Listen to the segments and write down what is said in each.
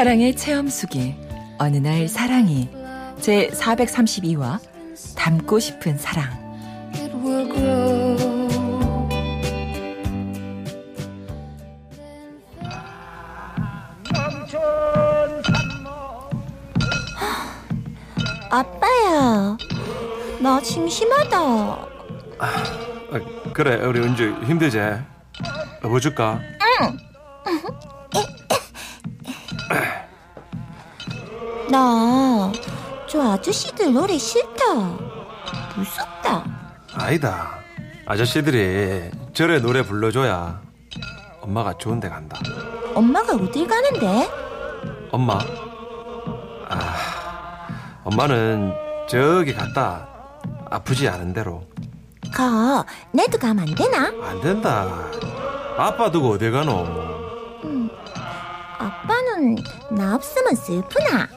사랑의 체험수기 어느 날 사랑이 제 432화 닮고 싶은 사랑. 아빠야, 나 심심하다. 아, 그래 우리 은주 힘들지? 뭐 줄까? 나 저 아저씨들 노래 싫다. 무섭다. 아니다 아저씨들이 저래 노래 불러줘야 엄마가 좋은 데 간다 엄마가 어딜 가는데? 엄마? 아 엄마는 저기 갔다 아프지 않은 대로 가. 내도 가면 안 되나? 안 된다 아빠 두고 어디 가노 아빠는 나 없으면 슬프나?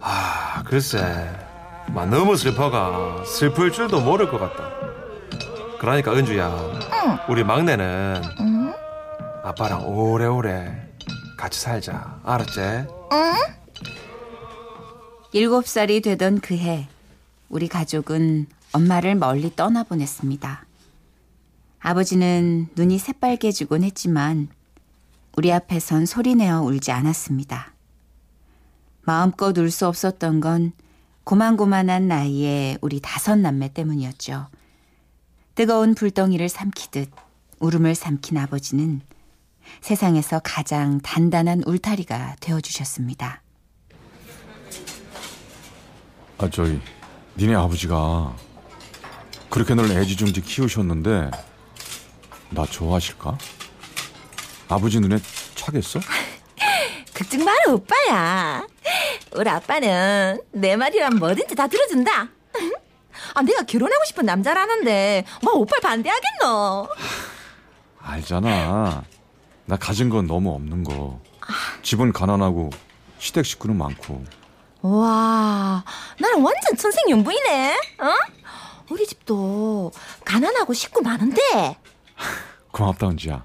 아 글쎄 막 너무 슬퍼가 슬플 줄도 모를 것 같다 그러니까 은주야 우리 막내는 응? 아빠랑 오래오래 같이 살자 알았지? 일곱 살이 되던 그 해 우리 가족은 엄마를 멀리 떠나보냈습니다. 아버지는 눈이 새빨개지곤 했지만 우리 앞에선 소리내어 울지 않았습니다. 마음껏 울 수 없었던 건 고만고만한 나이에 우리 다섯 남매 때문이었죠. 뜨거운 불덩이를 삼키듯 울음을 삼킨 아버지는 세상에서 가장 단단한 울타리가 되어주셨습니다. 아 저희 니네 아버지가 그렇게 널 애지중지 키우셨는데 나 좋아하실까? 아버지 눈에 차겠어? 걱정 마라, 오빠야. 우리 아빠는 내 말이란 뭐든지 다 들어준다. 아, 내가 결혼하고 싶은 남자라는데, 뭐 오빠를 반대하겠노? 알잖아. 나 가진 건 너무 없는 거. 집은 가난하고 시댁 식구는 많고. 와, 나는 완전 천생연분이네. 어? 우리 집도 가난하고 식구 많은데. 고맙다 은지야.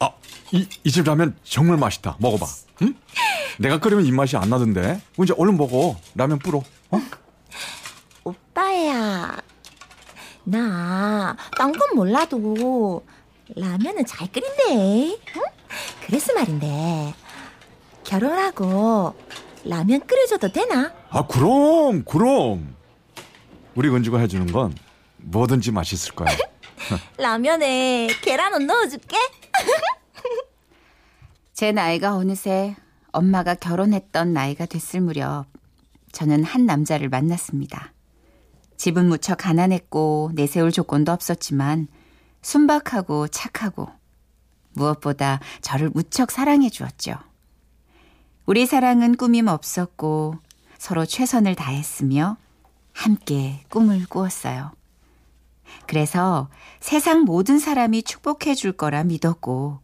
아, 이 이 집 라면 정말 맛있다. 먹어봐. 응? 내가 끓이면 입맛이 안 나던데. 은지 얼른 먹어. 라면 불어. 어? 오빠야, 나 딴 건 몰라도 라면은 잘 끓인대. 응? 그래서 말인데 결혼하고 라면 끓여줘도 되나? 아 그럼 그럼. 우리 은지가 해주는 건 뭐든지 맛있을 거야. 라면에 계란은 넣어줄게. 제 나이가 어느새 엄마가 결혼했던 나이가 됐을 무렵 저는 한 남자를 만났습니다. 집은 무척 가난했고 내세울 조건도 없었지만 순박하고 착하고 무엇보다 저를 무척 사랑해 주었죠. 우리 사랑은 꾸밈 없었고 서로 최선을 다했으며 함께 꿈을 꾸었어요. 그래서 세상 모든 사람이 축복해 줄 거라 믿었고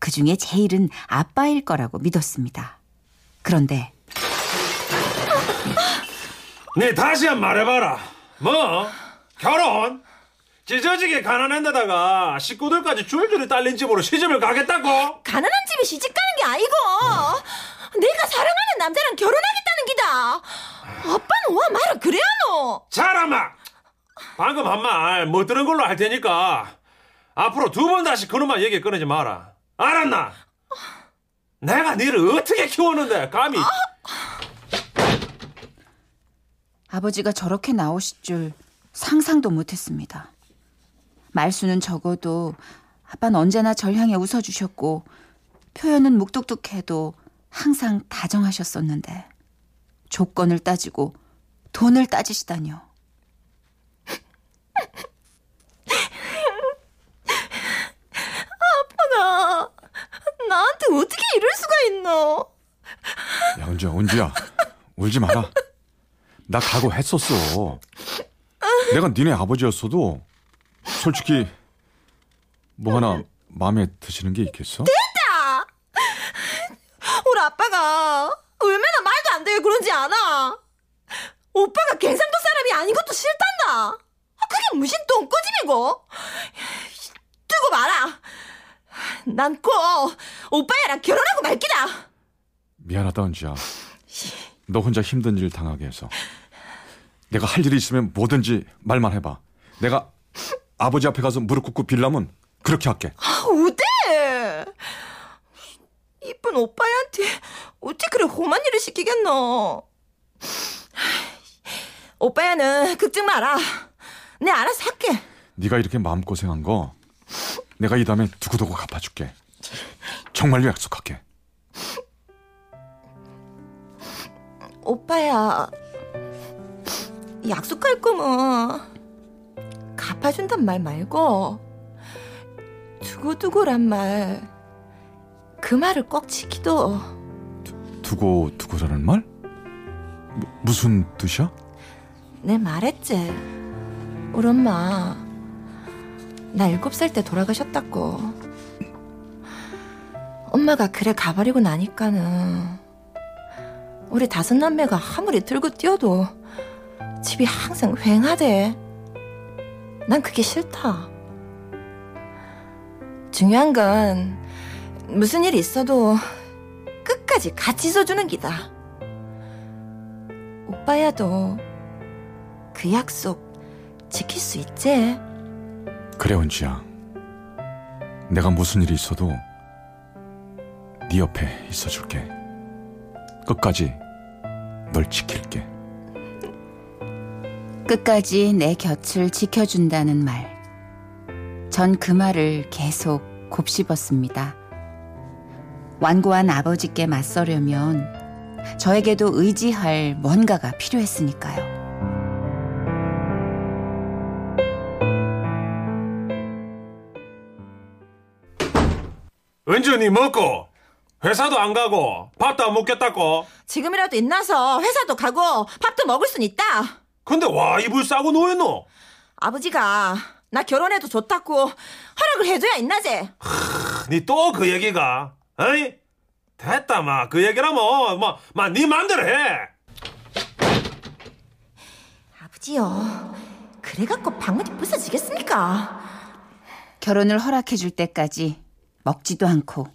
그 중에 제일은 아빠일 거라고 믿었습니다. 그런데 네 다시 한번 말해봐라 뭐? 결혼? 찢어지게 가난한 데다가 식구들까지 줄줄이 딸린 집으로 시집을 가겠다고? 가난한 집에 시집 가는 게 아니고 내가 사랑하는 남자랑 결혼하겠다는 기다. 아빠는 와 말을 그래야 노. 자라마 방금 한 말 못 들은 걸로 할 테니까 앞으로 두 번 다시 그놈만 얘기 꺼내지 마라 알았나? 내가 니를 어떻게 키웠는데 감히 아버지가 저렇게 나오실 줄 상상도 못했습니다. 말수는 적어도 아빠는 언제나 절 향해 웃어주셨고 표현은 묵뚝뚝해도 항상 다정하셨었는데 조건을 따지고 돈을 따지시다니요. 나 나한테 어떻게 이럴 있노? 야, 은주야, 은주야. 울지 마라. 나 각오했었어. 내가 니네 아버지였어도 솔직히 뭐 하나 마음에 드시는 게 있겠어? 우리 아빠가 얼마나 말도 안 되게 그런지 아나? 오빠가 경상도 사람이 아닌 것도 싫단다. 아, 그게 무슨 똥꼬집이고? 두고 마라. 난 꼭 오빠야랑 결혼하고 말 기다. 미안하다, 은주야. 너 혼자 힘든 일 당하게 해서. 내가 할 일이 있으면 뭐든지 말만 해봐. 내가 아버지 앞에 가서 무릎 꿇고 빌라면 그렇게 할게. 아, 어때? 이쁜 오빠한테 어떻게 그래 험한 일을 시키겠노? 오빠야는 걱정 마라. 내 알아서 할게. 네가 이렇게 마음고생한 거 내가 이 다음에 두고두고 갚아줄게. 정말로 약속할게. 오빠야, 약속할 거면 갚아준단 말 말고 두고두고란 말, 그 말을 꼭 지키도. 두고 두고라는 말? 무, 무슨 뜻이야? 내 말했지. 우리 엄마, 나 일곱 살 때 돌아가셨다고. 엄마가 그래 가버리고 나니까는 우리 다섯 남매가 아무리 들고 뛰어도 집이 항상 휑하대. 난 그게 싫다. 중요한 건 무슨 일이 있어도 끝까지 같이 서주는 기다. 오빠야도 그 약속 지킬 수 있지? 그래 은지야. 내가 무슨 일이 있어도 네 옆에 있어줄게. 끝까지 널 지킬게. 끝까지 내 곁을 지켜준다는 말. 전 그 말을 계속 곱씹었습니다. 완고한 아버지께 맞서려면 저에게도 의지할 뭔가가 필요했으니까요. 은준이 먹고 회사도 안 가고 밥도 안 먹겠다고. 지금이라도 인나서 회사도 가고 밥도 먹을 순 있다. 근데 와 이불 싸고 누워있노? 아버지가 나 결혼해도 좋다고 허락을 해줘야 있나제. 니 또 그 얘기가? 어이? 됐다 마 그 얘기라면 뭐마네 맘대로 해. 아버지요. 그래갖고 방문이 부서지겠습니까? 결혼을 허락해줄 때까지 먹지도 않고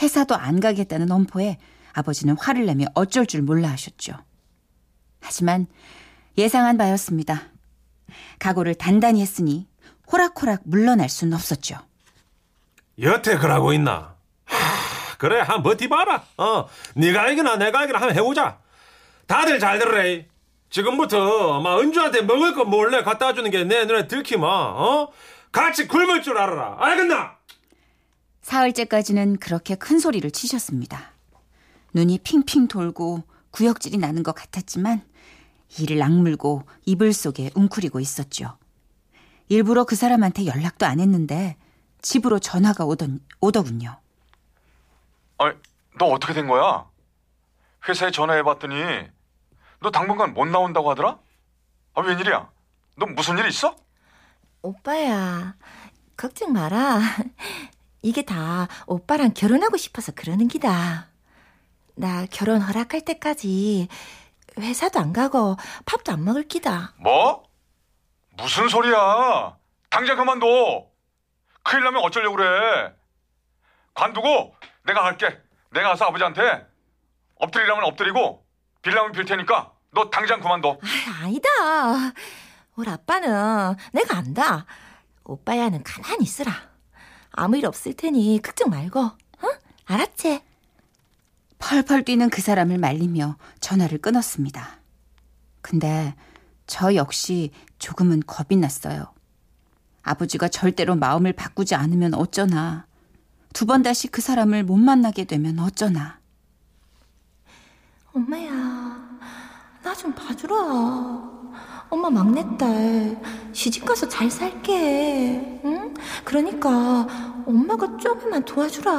회사도 안 가겠다는 엄포에 아버지는 화를 내며 어쩔 줄 몰라 하셨죠. 하지만 예상한 바였습니다. 각오를 단단히 했으니 호락호락 물러날 수는 없었죠. 여태 그러고 있나? 하, 그래 한 버티봐라. 어, 네가 알기나 내가 알기나 한번 해보자. 다들 잘 들으래. 지금부터 막 은주한테 먹을 거 몰래 갖다 주는 게 내 눈에 들키마. 어? 같이 굶을 줄 알아라. 알겠나? 사흘째까지는 그렇게 큰 소리를 치셨습니다. 눈이 핑핑 돌고 구역질이 나는 것 같았지만 이를 악물고 이불 속에 웅크리고 있었죠. 일부러 그 사람한테 연락도 안 했는데 집으로 전화가 오던, 오더군요. 아니, 너 어떻게 된 거야? 회사에 전화해봤더니 너 당분간 못 나온다고 하더라? 아, 웬일이야? 너 무슨 일 있어? 오빠야, 걱정 마라. 이게 다 오빠랑 결혼하고 싶어서 그러는 기다. 나 결혼 허락할 때까지 회사도 안 가고 밥도 안 먹을 기다. 뭐? 무슨 소리야? 당장 그만둬. 큰일 나면 어쩌려고 그래? 관두고 내가 갈게. 내가 가서 아버지한테 엎드리라면 엎드리고 빌라면 빌 테니까 너 당장 그만둬. 아, 아니다. 우리 아빠는 내가 안다. 오빠야는 가만히 있으라. 아무 일 없을 테니 걱정 말고. 어? 알았지? 펄펄 뛰는 그 사람을 말리며 전화를 끊었습니다. 근데 저 역시 조금은 겁이 났어요. 아버지가 절대로 마음을 바꾸지 않으면 어쩌나. 두 번 다시 그 사람을 못 만나게 되면 어쩌나. 엄마야, 나 좀 봐주라. 엄마 막내딸 시집 가서 잘 살게. 응? 그러니까 엄마가 조금만 도와주라.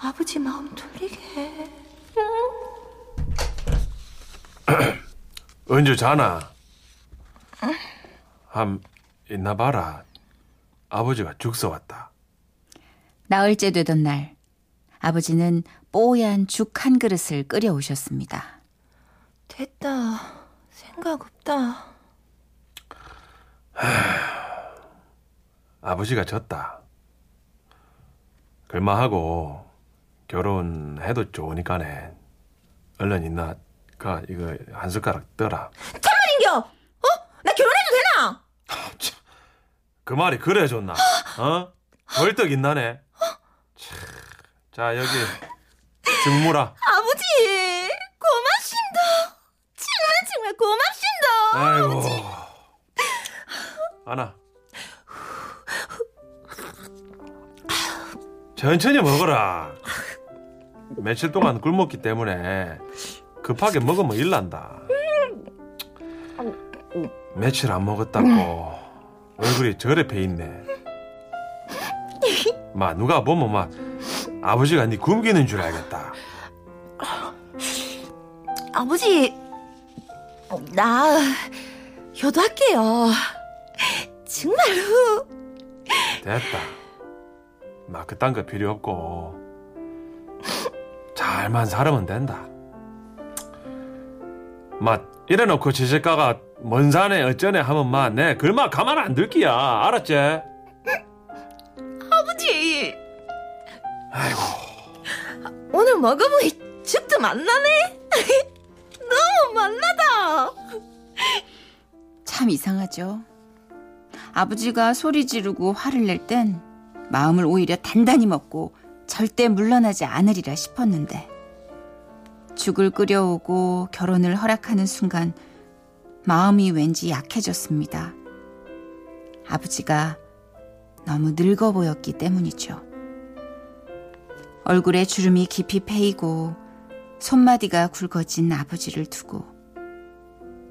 아버지 마음 돌리게. 은주 자나? 함 있나 봐라. 아버지가 죽 써왔다. 나흘째 되던 날 아버지는 뽀얀 죽 한 그릇을 끓여오셨습니다. 됐다. 생각 없다. 아버지가 졌다. 글마하고 결혼해도 좋으니까네. 얼른 있나 가 이거 한 숟가락 떠라. 참말인겨! 어? 나 결혼해도 되나? 그 말이 그래 줬나? 어? 벌떡 있나네. 참. 자 여기 증무라. 아버지, 고맙습니다. 정말 정말 고맙습니다. 아이고. 하나. 천천히 먹어라. 며칠 동안 굶었기 때문에 급하게 먹으면 일난다. 며칠 안 먹었다고 얼굴이 저래 배 있네. 마 누가 보면 막 아버지가 네 굶기는 줄 알겠다. 아버지, 나 효도할게요. 정말로. 됐다. 막 그딴 거 필요 없고 잘만 살으면 된다. 막 이래놓고 지식가가 먼 산에 어쩌네 하면 막내 글마 가만 안 둘기야 알았지? 아버지, 아이고 오늘 먹어보니 죽도 맛나네. 너무 맛나다. 참 이상하죠. 아버지가 소리 지르고 화를 낼 땐 마음을 오히려 단단히 먹고 절대 물러나지 않으리라 싶었는데 죽을 끓여오고 결혼을 허락하는 순간 마음이 왠지 약해졌습니다. 아버지가 너무 늙어 보였기 때문이죠. 얼굴에 주름이 깊이 패이고 손마디가 굵어진 아버지를 두고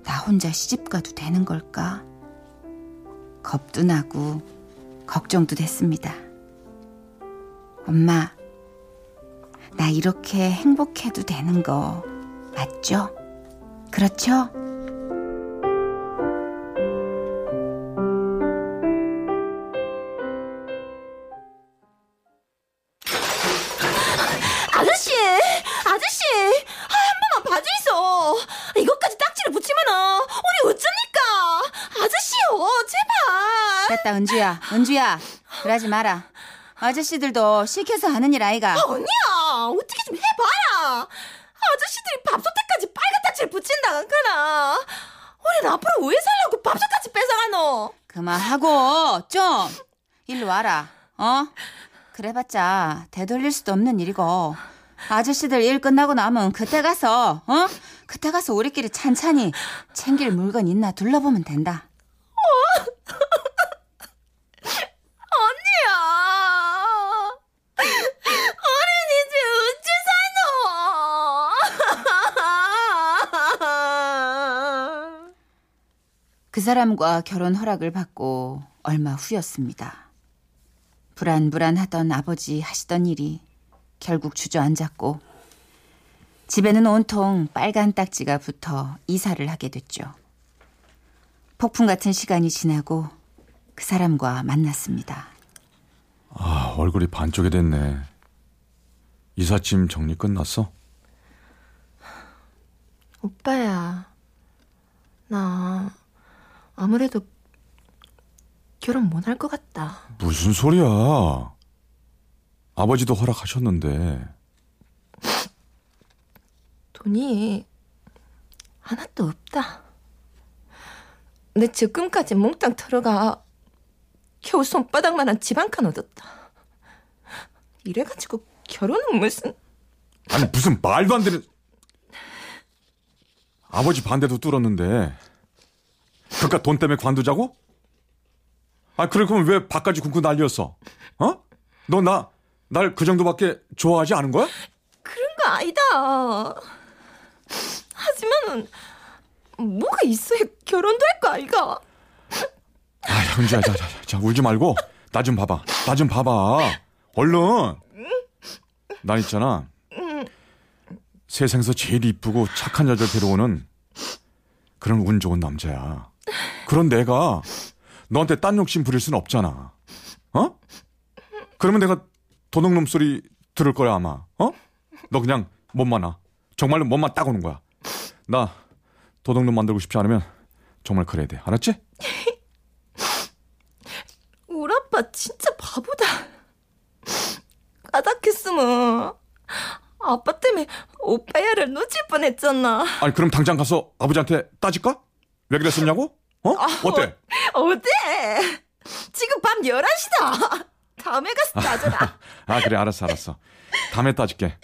나 혼자 시집가도 되는 걸까? 겁도 나고 걱정도 됐습니다. 엄마, 나 이렇게 행복해도 되는 거 맞죠? 그렇죠? 됐다, 은주야. 은주야. 그러지 마라. 아저씨들도 시켜서 하는 일 아이가. 아, 언니야, 어떻게 좀 해봐라. 아저씨들이 밥솥 때까지 빨간 딱지를 붙인다, 않거나. 우린 앞으로 왜 살려고 밥솥까지 뺏어가노? 그만하고 좀 일로 와라. 어? 그래봤자 되돌릴 수도 없는 일이고 아저씨들 일 끝나고 나면 그때 가서 어? 그때 가서 우리끼리 찬찬히 챙길 물건 있나 둘러보면 된다. 언니야. 우린 이제 어찌 사노? 그 사람과 결혼 허락을 받고 얼마 후였습니다. 불안불안하던 아버지 하시던 일이 결국 주저앉았고 집에는 온통 빨간 딱지가 붙어 이사를 하게 됐죠. 폭풍 같은 시간이 지나고 그 사람과 만났습니다. 아, 얼굴이 반쪽이 됐네. 이삿짐 정리 끝났어? 오빠야, 나 아무래도 결혼 못 할 것 같다. 무슨 소리야? 아버지도 허락하셨는데. 돈이 하나도 없다. 내 적금까지 몽땅 털어가 겨우 손바닥만한 집 한 칸 얻었다. 이래가지고 결혼은 무슨 아니, 무슨 말도 안 되는. 아버지 반대도 뚫었는데. 그깟 돈 때문에 관두자고? 아, 그래, 그럼 왜 밥까지 굶고 난리였어? 어? 너 나, 날 그 정도밖에 좋아하지 않은 거야? 그런 거 아니다. 하지만은 뭐가 있어야 결혼도 할 거 아이가? 아, 현주야, 자, 자, 자, 자, 울지 말고 나 좀 봐봐. 나 좀 봐봐. 얼른. 난 있잖아. 세상에서 제일 이쁘고 착한 여자를 데려오는 그런 운 좋은 남자야. 그런 내가 너한테 딴 욕심 부릴 수는 없잖아. 어? 그러면 내가 도둑놈 소리 들을 거야 아마. 어? 너 그냥 몸만 와. 정말로 몸만 딱 오는 거야. 나 도둑놈 만들고 싶지 않으면 정말 그래야 돼. 알았지? 우리 아빠 진짜 바보다. 까닥했으면 아빠 때문에 오빠야를 놓칠 뻔했잖아. 아니 그럼 당장 가서 아버지한테 따질까? 왜 그랬었냐고? 어? 어때? 어때? 지금 밤 11시다. 다음에 가서 따져라. 아 그래 알았어 알았어. 다음에 따질게.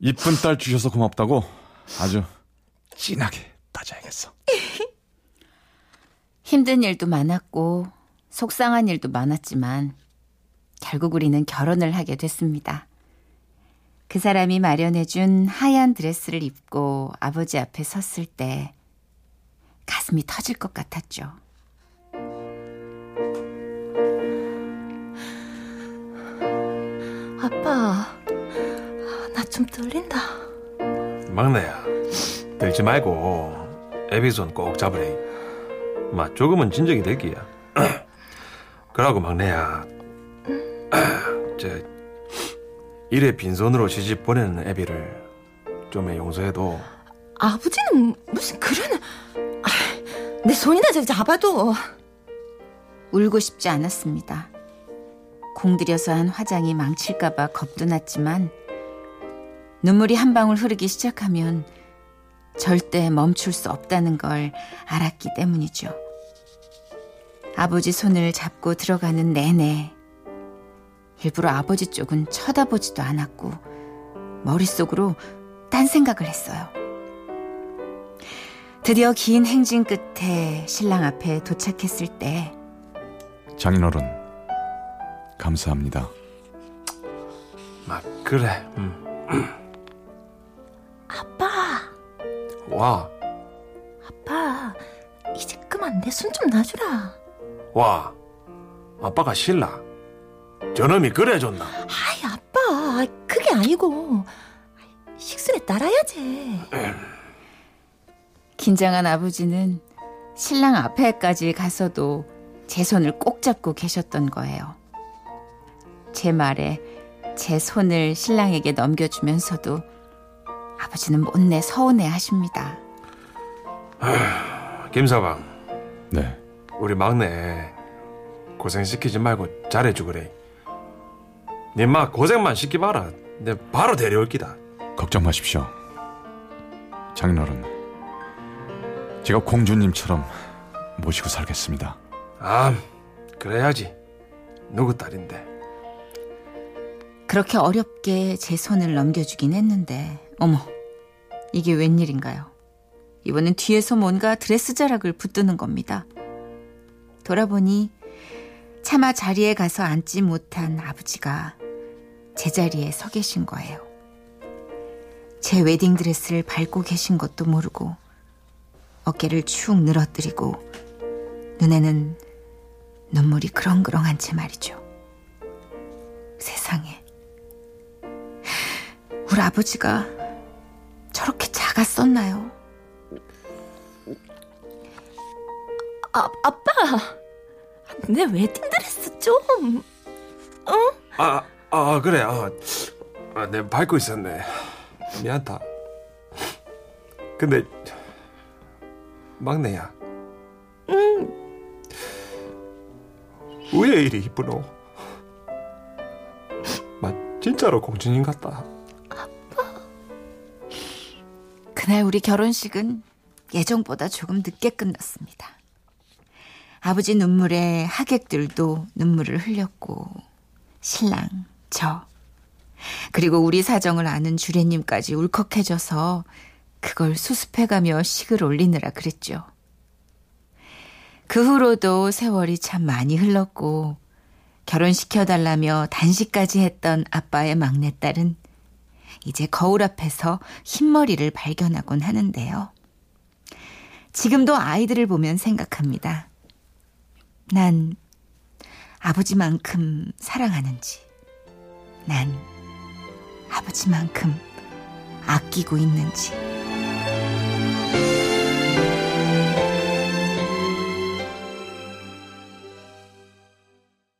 이쁜 딸 주셔서 고맙다고 아주 진하게 따져야겠어. 힘든 일도 많았고 속상한 일도 많았지만 결국 우리는 결혼을 하게 됐습니다. 그 사람이 마련해준 하얀 드레스를 입고 아버지 앞에 섰을 때 가슴이 터질 것 같았죠. 아빠, 나 좀 떨린다. 막내야, 들지 말고 애비 손 꼭 잡으래. 마 조금은 진정이 될 기야. 그러고 막내야, 저 이래 빈손으로 시집 보내는 애비를 좀 용서해도 아버지는 무슨 그런... 아, 내 손이나 좀 잡아도... 울고 싶지 않았습니다. 공들여서 한 화장이 망칠까봐 겁도 났지만 눈물이 한 방울 흐르기 시작하면 절대 멈출 수 없다는 걸 알았기 때문이죠. 아버지 손을 잡고 들어가는 내내 일부러 아버지 쪽은 쳐다보지도 않았고 머릿속으로 딴 생각을 했어요. 드디어 긴 행진 끝에 신랑 앞에 도착했을 때 장인어른 감사합니다. 막 그래. 음. 아빠, 와, 아빠, 이제 그만 내 손 좀 놔주라. 와. 아빠가 신라. 저놈이 그래 줬나? 아이, 아빠, 그게 아니고 식술에 따라야지. 긴장한 아버지는 신랑 앞에까지 가서도 제 손을 꼭 잡고 계셨던 거예요. 제 말에 제 손을 신랑에게 넘겨주면서도 아버지는 못내 서운해 하십니다. 김서방, 네. 우리 막내 고생시키지 말고 잘해주 그래. 니마 고생만 시키봐라. 내 바로 데려올 기다. 걱정 마십시오. 장인어른. 제가 공주님처럼 모시고 살겠습니다. 아, 그래야지. 누구 딸인데. 그렇게 어렵게 제 손을 넘겨주긴 했는데, 어머, 이게 웬일인가요? 이번엔 뒤에서 뭔가 드레스 자락을 붙드는 겁니다. 돌아보니 차마 자리에 가서 앉지 못한 아버지가 제 자리에 서 계신 거예요. 제 웨딩 드레스를 밟고 계신 것도 모르고 어깨를 축 늘어뜨리고 눈에는 눈물이 그렁그렁한 채 말이죠. 세상에. 우리 아버지가 저렇게 작았었나요? 아, 아빠, 내 웨딩드레스 좀... 아, 아, 그래. 아, 아, 내가 밟고 있었네. 미안다. 근데 막내야. 왜 이리 이쁘노? 마 진짜로 공주님 같다. 그날 우리 결혼식은 예정보다 조금 늦게 끝났습니다. 아버지 눈물에 하객들도 눈물을 흘렸고 신랑, 저 그리고 우리 사정을 아는 주례님까지 울컥해져서 그걸 수습해가며 식을 올리느라 그랬죠. 그 후로도 세월이 참 많이 흘렀고 결혼시켜달라며 단식까지 했던 아빠의 막내딸은 이제 거울 앞에서 흰머리를 발견하곤 하는데요. 지금도 아이들을 보면 생각합니다. 난 아버지만큼 사랑하는지, 난 아버지만큼 아끼고 있는지.